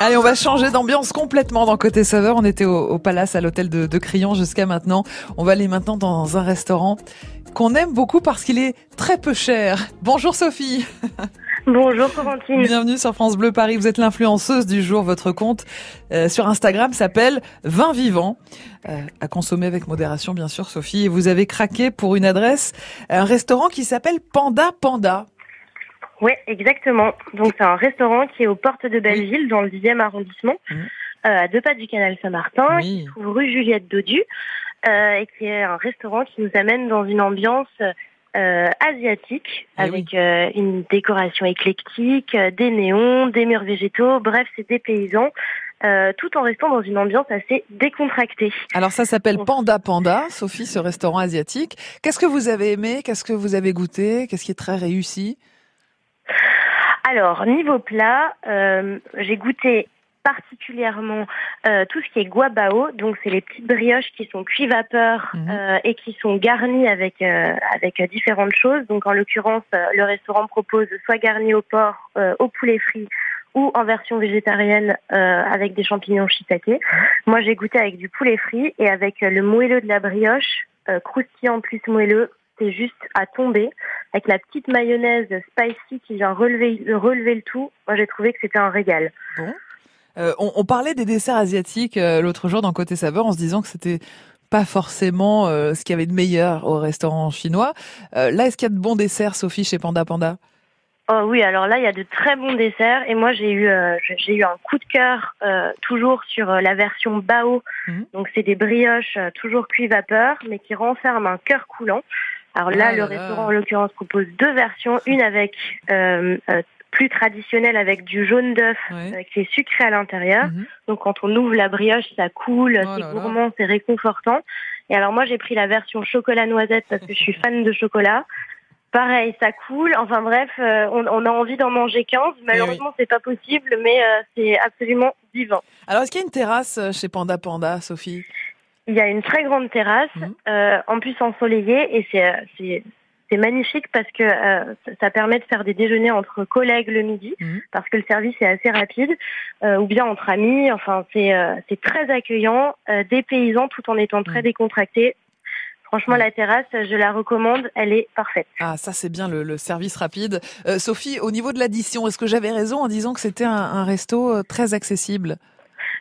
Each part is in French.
Allez, on va changer d'ambiance complètement dans Côté Saveur. On était au, Palace, à l'hôtel de, de Crillon jusqu'à maintenant. On va aller maintenant dans un restaurant qu'on aime beaucoup parce qu'il est très peu cher. Bonjour Sophie. Bonjour Corentine. Bienvenue sur France Bleu Paris. Vous êtes l'influenceuse du jour. Votre compte euh, sur Instagram s'appelle Vin Vivant. Euh, à consommer avec modération, bien sûr, Sophie. Et vous avez craqué pour une adresse, un restaurant qui s'appelle Panda Panda. Oui, exactement. Donc c'est un restaurant qui est aux portes de Belleville, dans le 10e arrondissement, mmh. euh, à deux pas du canal Saint-Martin, qui se trouve rue Juliette Dodu, euh, et qui est un restaurant qui nous amène dans une ambiance euh, asiatique, eh avec euh, une décoration éclectique, euh, des néons, des murs végétaux, bref, c'est des paysans. Euh, tout en restant dans une ambiance assez décontractée. Alors ça s'appelle Panda Panda, Sophie, ce restaurant asiatique. Qu'est-ce que vous avez aimé? Qu'est-ce que vous avez goûté? Qu'est-ce qui est très réussi? Alors, niveau plat, euh, j'ai goûté particulièrement euh, tout ce qui est guabao, donc c'est les petites brioches qui sont cuits vapeur mhm. euh, et qui sont garnies avec avec différentes choses. Donc en l'occurrence, le restaurant propose soit garni au porc, au poulet frit ou en version végétarienne avec des champignons shiitake. Mhm. Moi, j'ai goûté avec du poulet frit et avec le moelleux de la brioche, croustillant plus moelleux, c'est juste à tomber avec la petite mayonnaise spicy qui vient relever, relever le tout. Moi, j'ai trouvé que c'était un régal. Bon. Euh, on, parlait des desserts asiatiques euh, l'autre jour dans Côté Saveur en se disant que c'était pas forcément euh, ce qu'il y avait de meilleur au restaurant chinois. là, est-ce qu'il y a de bons desserts, Sophie, chez Panda Panda? Oh oui, alors là, il y a de très bons desserts et moi j'ai eu j'ai eu un coup de cœur toujours sur la version bao. Mhm. Donc c'est des brioches toujours cuits vapeur mais qui renferment un cœur coulant. Alors là, ah le restaurant, en l'occurrence, propose deux versions. Une avec euh, euh, plus traditionnelle avec du jaune d'œuf euh, qui est sucré à l'intérieur. Mhm. Donc quand on ouvre la brioche, ça coule, oh c'est gourmand, c'est réconfortant. Et alors moi, j'ai pris la version chocolat noisette parce que je suis fan de chocolat. Pareil, ça coule. Enfin bref, on, a envie d'en manger 15. Eh Malheureusement, c'est pas possible, mais c'est absolument vivant. Alors, est-ce qu'il y a une terrasse chez Panda Panda, Sophie? Il y a une très grande terrasse, mhm. euh, en plus ensoleillée, et c'est c'est c'est magnifique parce que euh, ça permet de faire des déjeuners entre collègues le midi, mhm. parce que le service est assez rapide, euh, ou bien entre amis. Enfin, c'est euh, c'est très accueillant, euh, des paysans tout en étant très mhm. décontracté. Franchement, la terrasse, je la recommande, elle est parfaite. Ah, ça c'est bien le, le, service rapide. Sophie, au niveau de l'addition, est-ce que j'avais raison en disant que c'était un, un resto très accessible?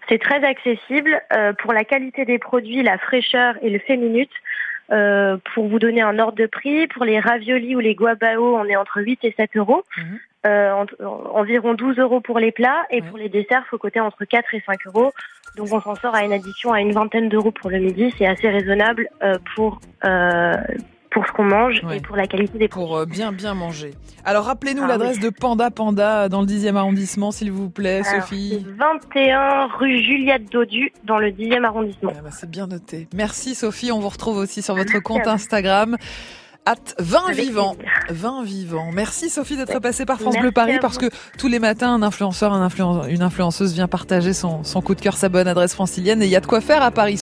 C'est très accessible euh, pour la qualité des produits, la fraîcheur et le fait minute. Euh, pour vous donner un ordre de prix, pour les raviolis ou les guabao, on est entre 8 et 7 euros. Mhm. Euh, environ 12 euros pour les plats et pour les desserts, faut coter entre 4 et 5 euros. Donc on s'en sort à une addition à une vingtaine d'euros pour le midi. C'est assez raisonnable euh, pour euh, pour ce qu'on mange et pour la qualité des produits. Pour euh, bien bien manger. Alors rappelez-nous ah l'adresse de Panda Panda dans le 10e arrondissement s'il vous plaît Sophie. 21 rue Juliette Dodu dans le 10e arrondissement. Ah bah, c'est bien noté. Merci Sophie, on vous retrouve aussi sur votre compte Instagram. At 20 vivants. 20 vivants. Merci Sophie d'être passée par France Bleu Paris parce que tous les matins un influenceur, un une influenceuse vient partager son, son coup de cœur, sa bonne adresse francilienne et il y a de quoi faire à Paris.